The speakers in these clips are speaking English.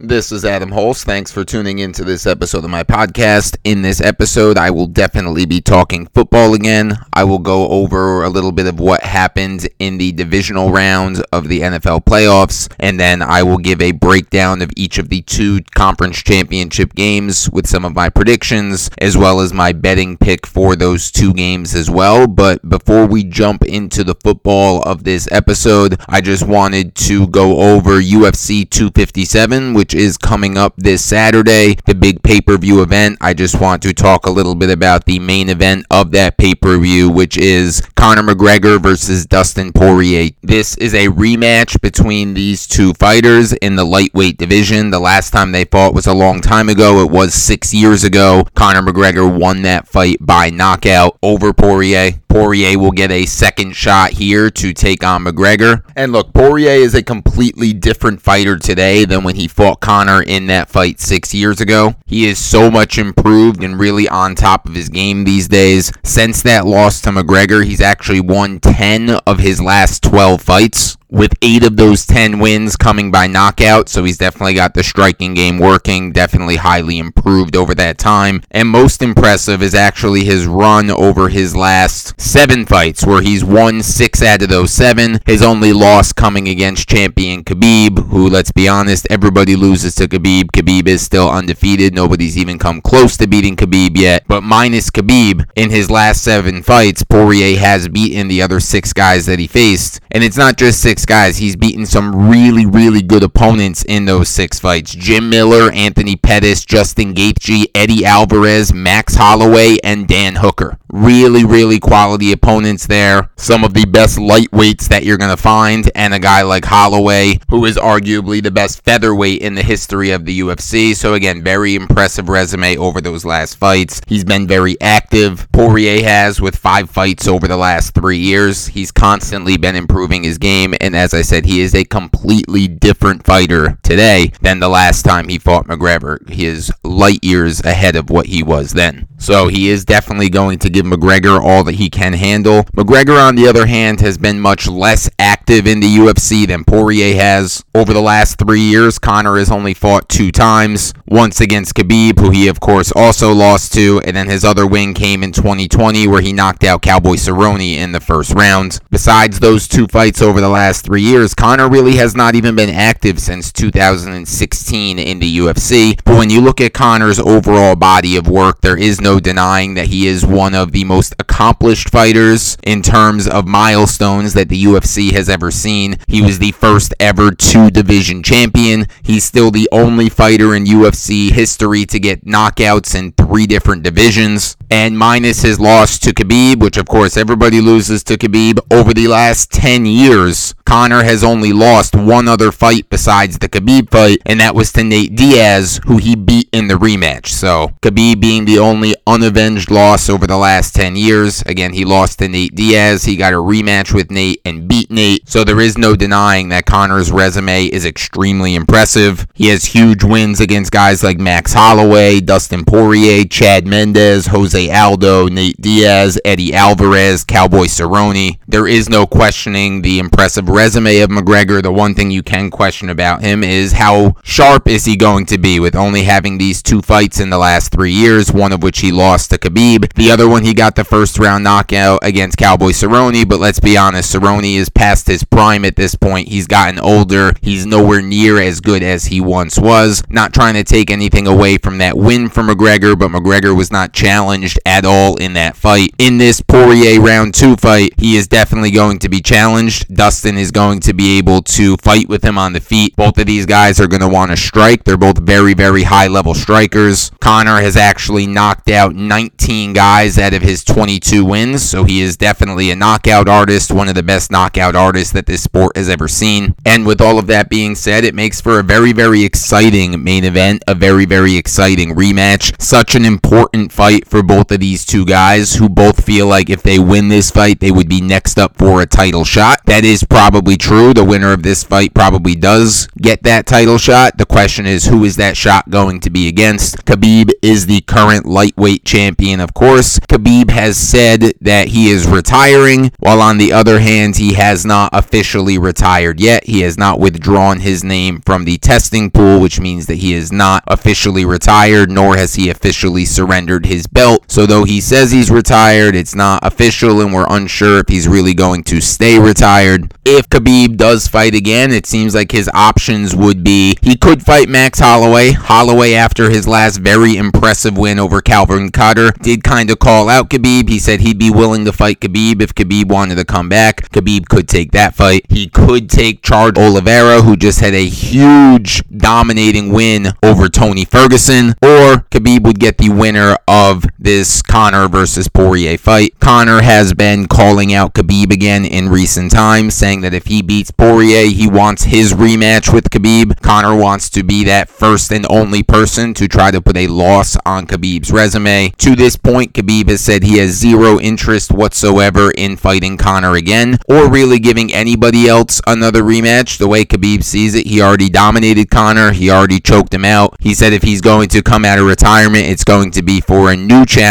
This is Adam Holst. Thanks for tuning into this episode of my podcast. In this episode, I will definitely be talking football again. I will go over a little bit of what happened in the divisional round of the NFL playoffs, and then I will give a breakdown of each of the two conference championship games with some of my predictions, as well as my betting pick for those two games as well. But before we jump into the football of this episode, I just wanted to go over UFC 257, which which is coming up this Saturday, the big pay per view event. I just want to talk a little bit about the main event of that pay per view, which is Conor McGregor versus Dustin Poirier. This is a rematch between these two fighters in the lightweight division. The last time they fought was a long time ago, it was six years ago. Conor McGregor won that fight by knockout over Poirier. Poirier will get a second shot here to take on McGregor. And look, Poirier is a completely different fighter today than when he fought Conor in that fight six years ago. He is so much improved and really on top of his game these days. Since that loss to McGregor, he's actually won 10 of his last 12 fights with eight of those 10 wins coming by knockout. So he's definitely got the striking game working, definitely highly improved over that time. And most impressive is actually his run over his last seven fights, where he's won six out of those seven. His only loss coming against champion Khabib, who, let's be honest, everybody loses to Khabib. Khabib is still undefeated. Nobody's even come close to beating Khabib yet. But minus Khabib, in his last seven fights, Poirier has beaten the other six guys that he faced. And it's not just six six guys. He's beaten some really, really good opponents in those six fights. Jim Miller, Anthony Pettis, Justin Gaethje, Eddie Alvarez, Max Holloway, and Dan Hooker. Really, really quality opponents there. Some of the best lightweights that you're going to find, and a guy like Holloway, who is arguably the best featherweight in the history of the UFC. So, again, very impressive resume over those last fights. He's been very active. Poirier has with five fights over the last three years. He's constantly been improving his game, and as I said, he is a completely different fighter today than the last time he fought McGregor. He is light years ahead of what he was then. So he is definitely going to give McGregor all that he can handle. McGregor, on the other hand, has been much less active in the UFC than Poirier has. Over the last three years, Conor has only fought two times. Once against Khabib, who he, of course, also lost to, and then his other win came in 2020, where he knocked out Cowboy Cerrone in the first round. Besides those two fights over the last three years, Conor really has not even been active since 2016 in the UFC. But when you look at Conor's overall body of work, there is no denying that he is one of the most accomplished fighters in terms of milestones that the UFC has ever seen. He was the first ever two division champion. He's still the only fighter in UFC history to get knockouts in three different divisions. And minus his loss to Khabib, which of course everybody loses to Khabib, over the last 10 years, Conor has only lost one other fight besides the Khabib fight, and that was to Nate Diaz, who he beat in the rematch. So, Khabib being the only unavenged loss over the last 10 years. Again, he lost to Nate Diaz. He got a rematch with Nate and beat Nate. So, there is no denying that Conor's resume is extremely impressive. He has huge wins against guys like Max Holloway, Dustin Poirier, Chad Mendes, Jose Aldo, Nate Diaz, Eddie Alvarez, Cowboy Cerrone. There is no questioning the impressive resume of McGregor, the one thing you can question about him is how sharp is he going to be with only having these two fights in the last three years, one of which he lost to Khabib. The other one he got the first round knockout against Cowboy Cerrone, but let's be honest, Cerrone is past his prime at this point. He's gotten older. He's nowhere near as good as he once was. Not trying to take anything away from that win for McGregor, but McGregor was not challenged at all in that fight. In this Poirier round two fight, he is definitely going to be challenged. Dustin is going to be able to fight with him on the feet. Both of these guys are going to want to strike. They're both very, very high level strikers. Conor has actually knocked out 19 guys out of his 22 wins, so he is definitely a knockout artist, one of the best knockout artists that this sport has ever seen. And with all of that being said, it makes for a very, very exciting main event, a very, very exciting rematch. Such an important fight for both of these two guys who both feel like if they win this fight, they would be next up for a title shot. That is probably true. The winner of this fight probably does get that title shot. The question is, who is that shot going to be against? Khabib is the current lightweight champion, of course. Khabib has said that he is retiring, while on the other hand, he has not officially retired yet. He has not withdrawn his name from the testing pool, which means that he is not officially retired, nor has he officially surrendered his belt. So, though he says he's retired, it's not official, and we're unsure if he's really going to stay retired. If Khabib does fight again, it seems like his options would be he could fight Max Holloway. Holloway, after his last very impressive win over Calvin Kattar, did kind of call out Khabib. He said he'd be willing to fight Khabib if Khabib wanted to come back. Khabib could take that fight. He could take Charles Oliveira, who just had a huge dominating win over Tony Ferguson, or Khabib would get the winner of this Conor versus Poirier fight. Conor has been calling out Khabib again in recent times, saying that if he beats Poirier, he wants his rematch with Khabib. Conor wants to be that first and only person to try to put a loss on Khabib's resume. To this point, Khabib has said he has zero interest whatsoever in fighting Conor again, or really giving anybody else another rematch. The way Khabib sees it, he already dominated Conor, he already choked him out. He said if he's going to come out of retirement, it's going to be for a new challenge,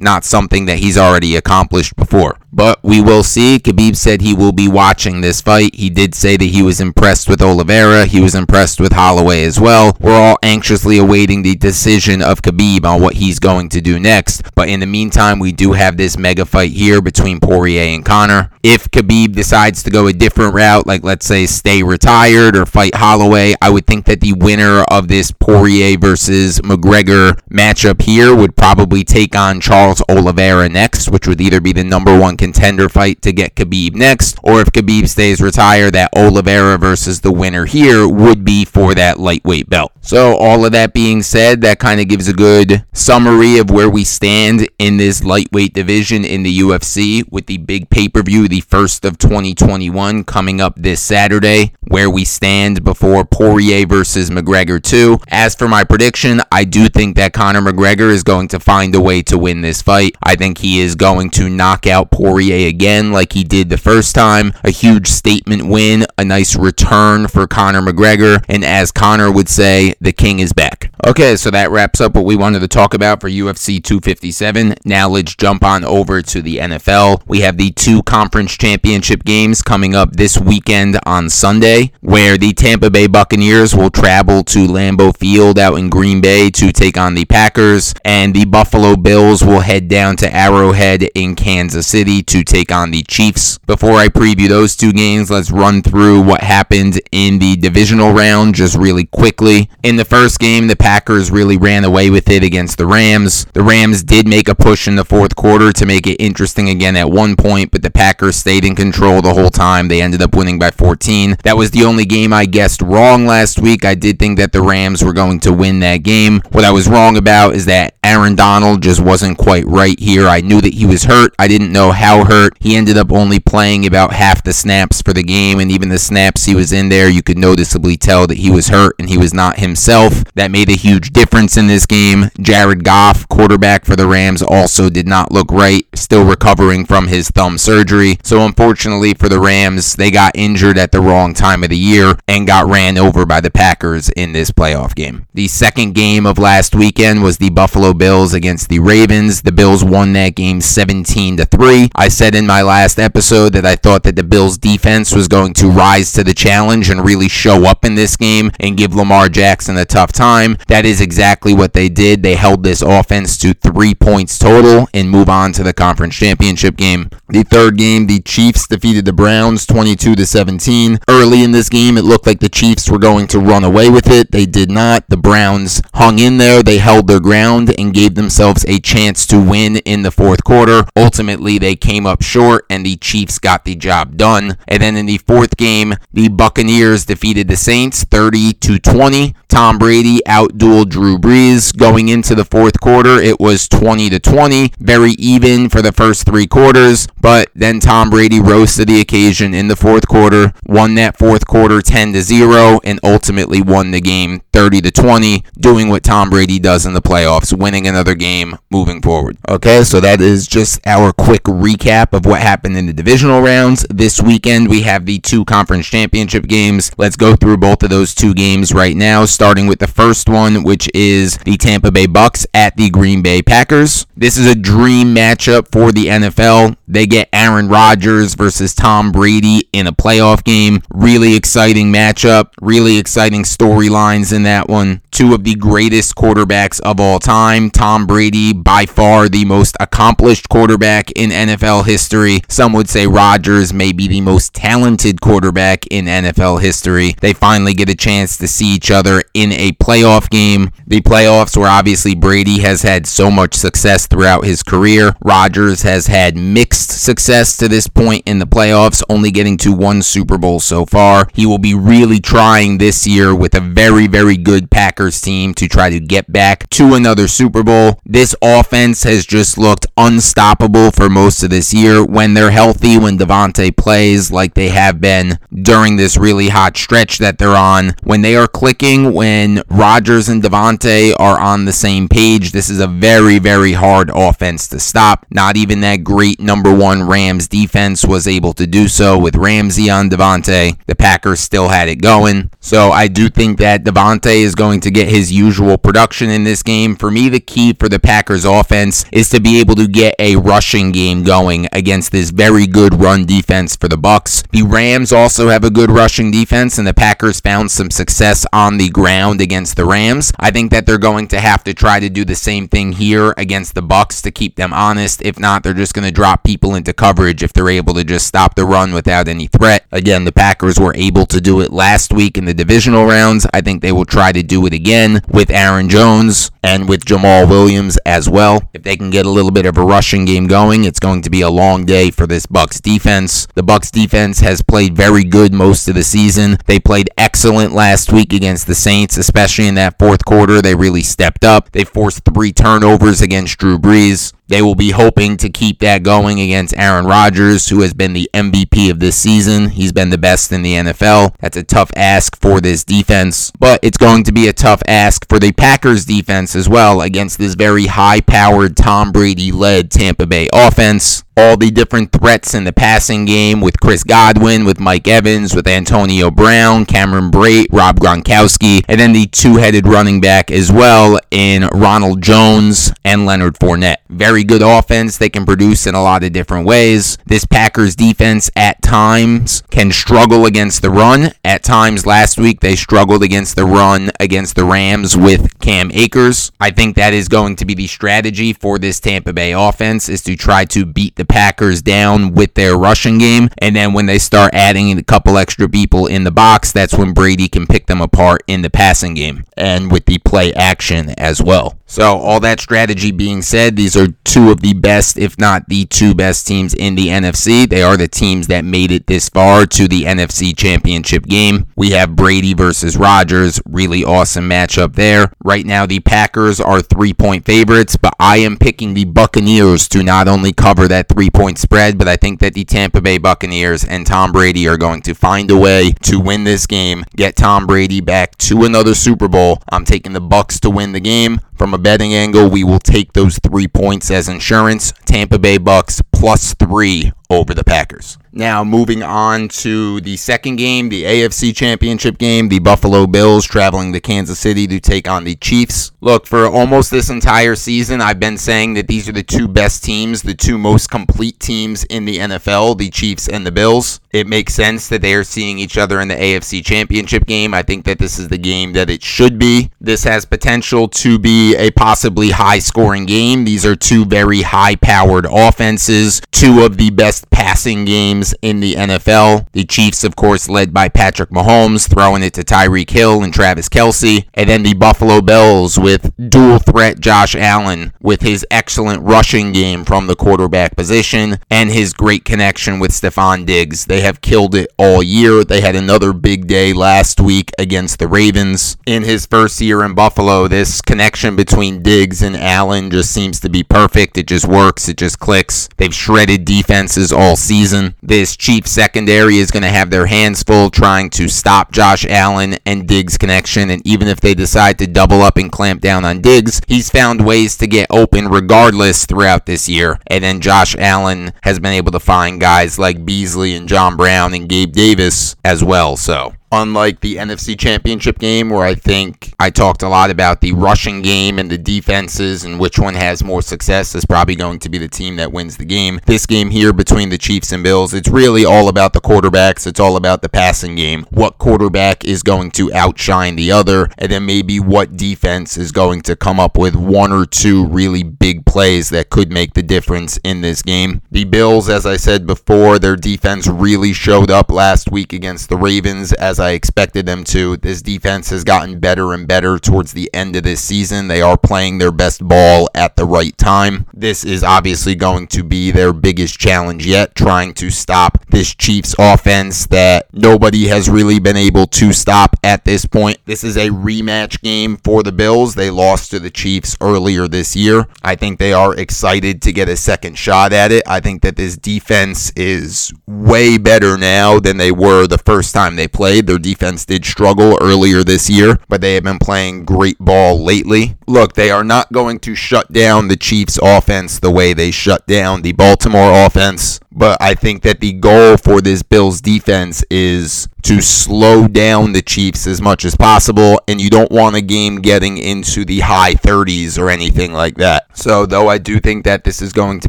not something that he's already accomplished before. But we will see. Khabib said he will be watching this fight. He did say that he was impressed with Oliveira. He was impressed with Holloway as well. We're all anxiously awaiting the decision of Khabib on what he's going to do next. But in the meantime, we do have this mega fight here between Poirier and Conor. If Khabib decides to go a different route, like let's say stay retired or fight Holloway, I would think that the winner of this Poirier versus McGregor matchup here would probably take on Charles Oliveira next, which would either be the number one contender fight to get Khabib next, or if Khabib stays retired, that Oliveira versus the winner here would be for that lightweight belt. So, all of that being said, that kind of gives a good summary of where we stand in this lightweight division in the UFC with the big pay per view, the first of 2021, coming up this Saturday, where we stand before Poirier versus McGregor 2. As for my prediction, I do think that Conor McGregor is going to find a way to win this fight. I think he is going to knock out Poirier again like he did the first time. A huge statement win, a nice return for Conor McGregor, and as Conor would say, the king is back. Okay, so that wraps up what we wanted to talk about for UFC 257. Now let's jump on over to the NFL. We have the two conference championship games coming up this weekend on Sunday, where the Tampa Bay Buccaneers will travel to Lambeau Field out in Green Bay to take on the Packers, and the Buffalo Bills will head down to Arrowhead in Kansas City to take on the Chiefs. Before I preview those two games, let's run through what happened in the divisional round just really quickly. In the first game, the Packers really ran away with it against the Rams. The Rams did make a push in the fourth quarter to make it interesting again at one point, but the Packers stayed in control the whole time. They ended up winning by 14. That was the only game I guessed wrong last week. I did think that the Rams were going to win that game. What I was wrong about is that Aaron Donald just wasn't quite right here. I knew that he was hurt. I didn't know how hurt. He ended up only playing about half the snaps for the game, and even the snaps he was in there, you could noticeably tell that he was hurt and he was not himself. That made a huge difference in this game. Jared Goff, quarterback for the Rams, also did not look right, still recovering from his thumb surgery. So, unfortunately for the Rams, they got injured at the wrong time of the year and got ran over by the Packers in this playoff game. The second game of last weekend was the Buffalo Bills against the Ravens. The Bills won that game 17 to 3. I said in my last episode that I thought that the Bills defense was going to rise to the challenge and really show up in this game and give Lamar Jackson a tough time. That is exactly what they did. They held this offense to 3 points total and move on to the conference championship game. The third game, the Chiefs defeated the Browns 22 to 17. Early in this game, it looked like the Chiefs were going to run away with it. They did not. The Browns hung in there. They held their ground and gave themselves a chance to win in the fourth quarter. Ultimately, they came up short and the Chiefs got the job done. And then in the fourth game, the Buccaneers defeated the Saints 30 to 20. Tom Brady outdueled Drew Brees going into the fourth quarter. It was 20 to 20, very even for the first 3 quarters, but then Tom Brady rose to the occasion in the fourth quarter, won that fourth quarter 10 to 0 and ultimately won the game 30 to 20, doing what Tom Brady does in the playoffs, winning another game moving forward. Okay, so that is just our quick recap of what happened in the divisional rounds. This weekend we have the two conference championship games. Let's go through both of those two games right now, starting with the first one, which is the Tampa Bay Bucks at the Green Bay Packers. This is a dream matchup for the NFL. They get Aaron Rodgers versus Tom Brady in a playoff game. Really exciting matchup, really exciting storylines in that one. Two of the greatest quarterbacks of all time. Tom Brady, by far the most accomplished quarterback in NFL history. Some would say Rodgers may be the most talented quarterback in NFL history. They finally get a chance to see each other in a playoff game. The playoffs where obviously Brady has had so much success throughout his career. Rodgers has had mixed success to this point in the playoffs, only getting to one Super Bowl so far. He will be really trying this year with a very, very good Packers team to try to get back to another Super Bowl. This offense has just looked unstoppable for most of this year. When they're healthy, when Davante plays like they have been during this really hot stretch that they're on, when they are clicking, when Rodgers and Davante are on the same page, this is a very, very hard offense to stop. Not even that great number one Rams defense was able to do so with Ramsey on Davante. The Packers still had it going. So I do think that Davante is going to get his usual production in this game. For me, the key for the Packers offense is to be able to get a rushing game going against this very good run defense for the Bucks. The Rams also have a good rushing defense and the Packers found some success on the ground against the Rams. I think that they're going to have to try to do the same thing here against the Bucks to keep them honest. If not, they're just going to drop people into coverage if they're able to just stop the run without any threat. Again, the Packers were able to do it last week in the divisional rounds. I think they will try to do it again with Aaron Jones and with Jamaal Williams as well. If they can get a little bit of a rushing game going, it's going to be a long day for this Bucks defense. The Bucks defense has played very good most of the season. They played excellent last week against the Saints, especially in that fourth quarter. They really stepped up. They forced three turnovers against Drew Brees. They will be hoping to keep that going against Aaron Rodgers, who has been the MVP of this season. He's been the best in the NFL. That's a tough ask for this defense, but it's going to be a tough ask for the Packers defense as well against this very high powered Tom Brady led Tampa Bay offense all the different threats in the passing game with Chris Godwin, with Mike Evans, with Antonio Brown, Cameron Brate, Rob Gronkowski, and then the two headed running back as well in Ronald Jones and Leonard Fournette. Very good offense. They can produce in a lot of different ways. This Packers defense at times can struggle against the run. At times last week, they struggled against the run against the Rams with Cam Akers. I think that is going to be the strategy for this Tampa Bay offense is to try to beat the Packers down with their rushing game. And then when they start adding a couple extra people in the box, that's when Brady can pick them apart in the passing game and with the play action as well. So, all that strategy being said, these are two of the best, if not the two best teams in the NFC. They are the teams that made it this far to the NFC Championship game. We have Brady versus Rodgers. Really awesome matchup there. Right now, the Packers are three point favorites, but I am picking the Buccaneers to not only cover that three point spread, but I think that the Tampa Bay Buccaneers and Tom Brady are going to find a way to win this game, get Tom Brady back to another Super Bowl. I'm taking the Bucks to win the game. From a betting angle, we will take those three points as insurance. Tampa Bay Bucks plus three over the Packers. Now, moving on to the second game, the AFC Championship game, the Buffalo Bills traveling to Kansas City to take on the Chiefs. Look, for almost this entire season, I've been saying that these are the two best teams, the two most complete teams in the NFL, the Chiefs and the Bills. It makes sense that they are seeing each other in the AFC Championship game. I think that this is the game that it should be. This has potential to be a possibly high scoring game. These are two very high powered offenses, two of the best passing games in the NFL. The Chiefs, of course, led by Patrick Mahomes, throwing it to Tyreek Hill and Travis Kelce. And then the Buffalo Bills with dual threat Josh Allen with his excellent rushing game from the quarterback position and his great connection with Stefon Diggs. They have killed it all year. They had another big day last week against the Ravens. In his first year in Buffalo, this connection between Diggs and Allen just seems to be perfect. It just works, it just clicks. They've shredded defenses losses all season. This Chiefs secondary is going to have their hands full trying to stop Josh Allen and Diggs' connection. And even if they decide to double up and clamp down on Diggs, he's found ways to get open regardless throughout this year. And then Josh Allen has been able to find guys like Beasley and John Brown and Gabe Davis as well. So unlike the NFC Championship game, where I think I talked a lot about the rushing game and the defenses and which one has more success is probably going to be the team that wins the game. This game here between the Chiefs and Bills, it's really all about the quarterbacks. It's all about the passing game. What quarterback is going to outshine the other, and then maybe what defense is going to come up with one or two really big plays that could make the difference in this game. The Bills, as I said before, their defense really showed up last week against the Ravens as I expected them to. This defense has gotten better and better towards the end of this season. They are playing their best ball at the right time. This is obviously going to be their biggest challenge yet, trying to stop this Chiefs offense that nobody has really been able to stop at this point. This is a rematch game for the Bills. They lost to the Chiefs earlier this year. I think they are excited to get a second shot at it. I think that this defense is way better now than they were the first time they played. Their defense did struggle earlier this year, but they have been playing great ball lately. Look, they are not going to shut down the Chiefs offense the way they shut down the Baltimore offense, but I think that the goal for this Bills defense is to slow down the Chiefs as much as possible, and you don't want a game getting into the high 30s or anything like that. So, though I do think that this is going to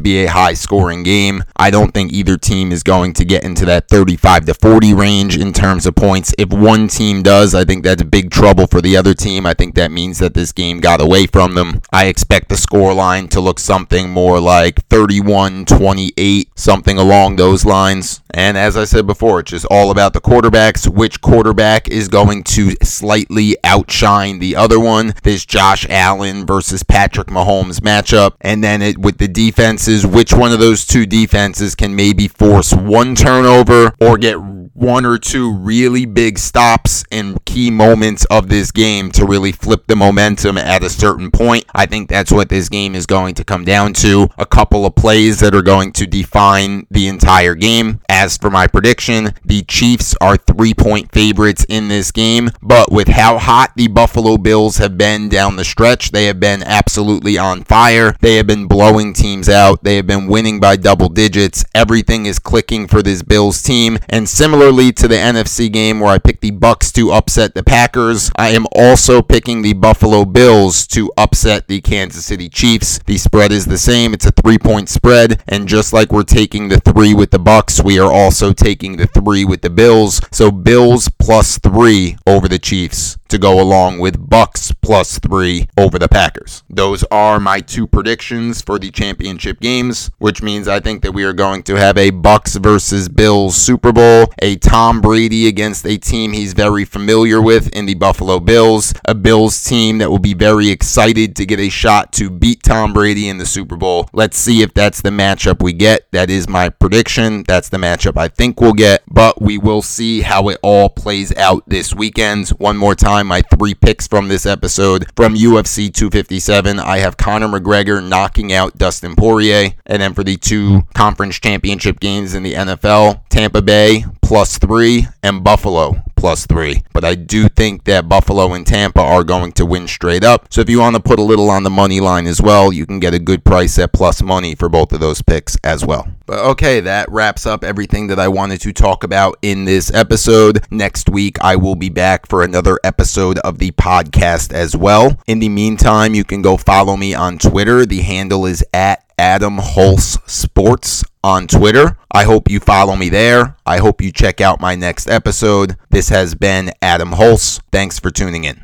be a high scoring game, I don't think either team is going to get into that 35 to 40 range in terms of points. If one team does, I think that's big trouble for the other team. I think that means that this game got away from them. I expect the score line to look something more like 31 28, something along those lines. And as I said before, it's just all about the quarterbacks. Which quarterback is going to slightly outshine the other one? This Josh Allen versus Patrick Mahomes matchup. And then it, with the defenses, which one of those two defenses can maybe force one turnover or get one or two really big stops in key moments of this game to really flip the momentum at a certain point. I think that's what this game is going to come down to. A couple of plays that are going to define the entire game. As for my prediction, the Chiefs are three point favorites in this game, but with how hot the Buffalo Bills have been down the stretch, they have been absolutely on fire. They have been blowing teams out, they have been winning by double digits. Everything is clicking for this Bills team, and similarly to the NFC game where I picked the Bucks to upset the Packers, I am also picking the Buffalo Bills to upset the Kansas City Chiefs. The spread is the same. It's a 3-point spread, and just like we're taking the 3 with the Bucks, we are also taking the 3 with the Bills. So Bills plus 3 over the Chiefs to go along with Bucks plus 3 over the Packers. Those are my two predictions for the championship games, which means I think that we are going to have a Bucks versus Bills Super Bowl, a Tom Brady against a team he's very familiar with in the Buffalo Bills, a Bills team that will be very excited to get a shot to beat Tom Brady in the Super Bowl. Let's see if that's the matchup we get. That is my prediction. That's the matchup I think we'll get, but we will see how it all plays out this weekend. One more time my three picks from this episode. From UFC 257, I have Conor McGregor knocking out Dustin Poirier. And then for the two conference championship games in the NFL, Tampa Bay plus three and Buffalo plus three. But I do think that Buffalo and Tampa are going to win straight up. So if you want to put a little on the money line as well, you can get a good price at plus money for both of those picks as well. But okay, that wraps up everything that I wanted to talk about in this episode. Next week, I will be back for another episode of the podcast as well. In the meantime, you can go follow me on Twitter. The handle is at Adam Hulse Sports on Twitter. I hope you follow me there. I hope you check out my next episode. This has been Adam Hulse. Thanks for tuning in.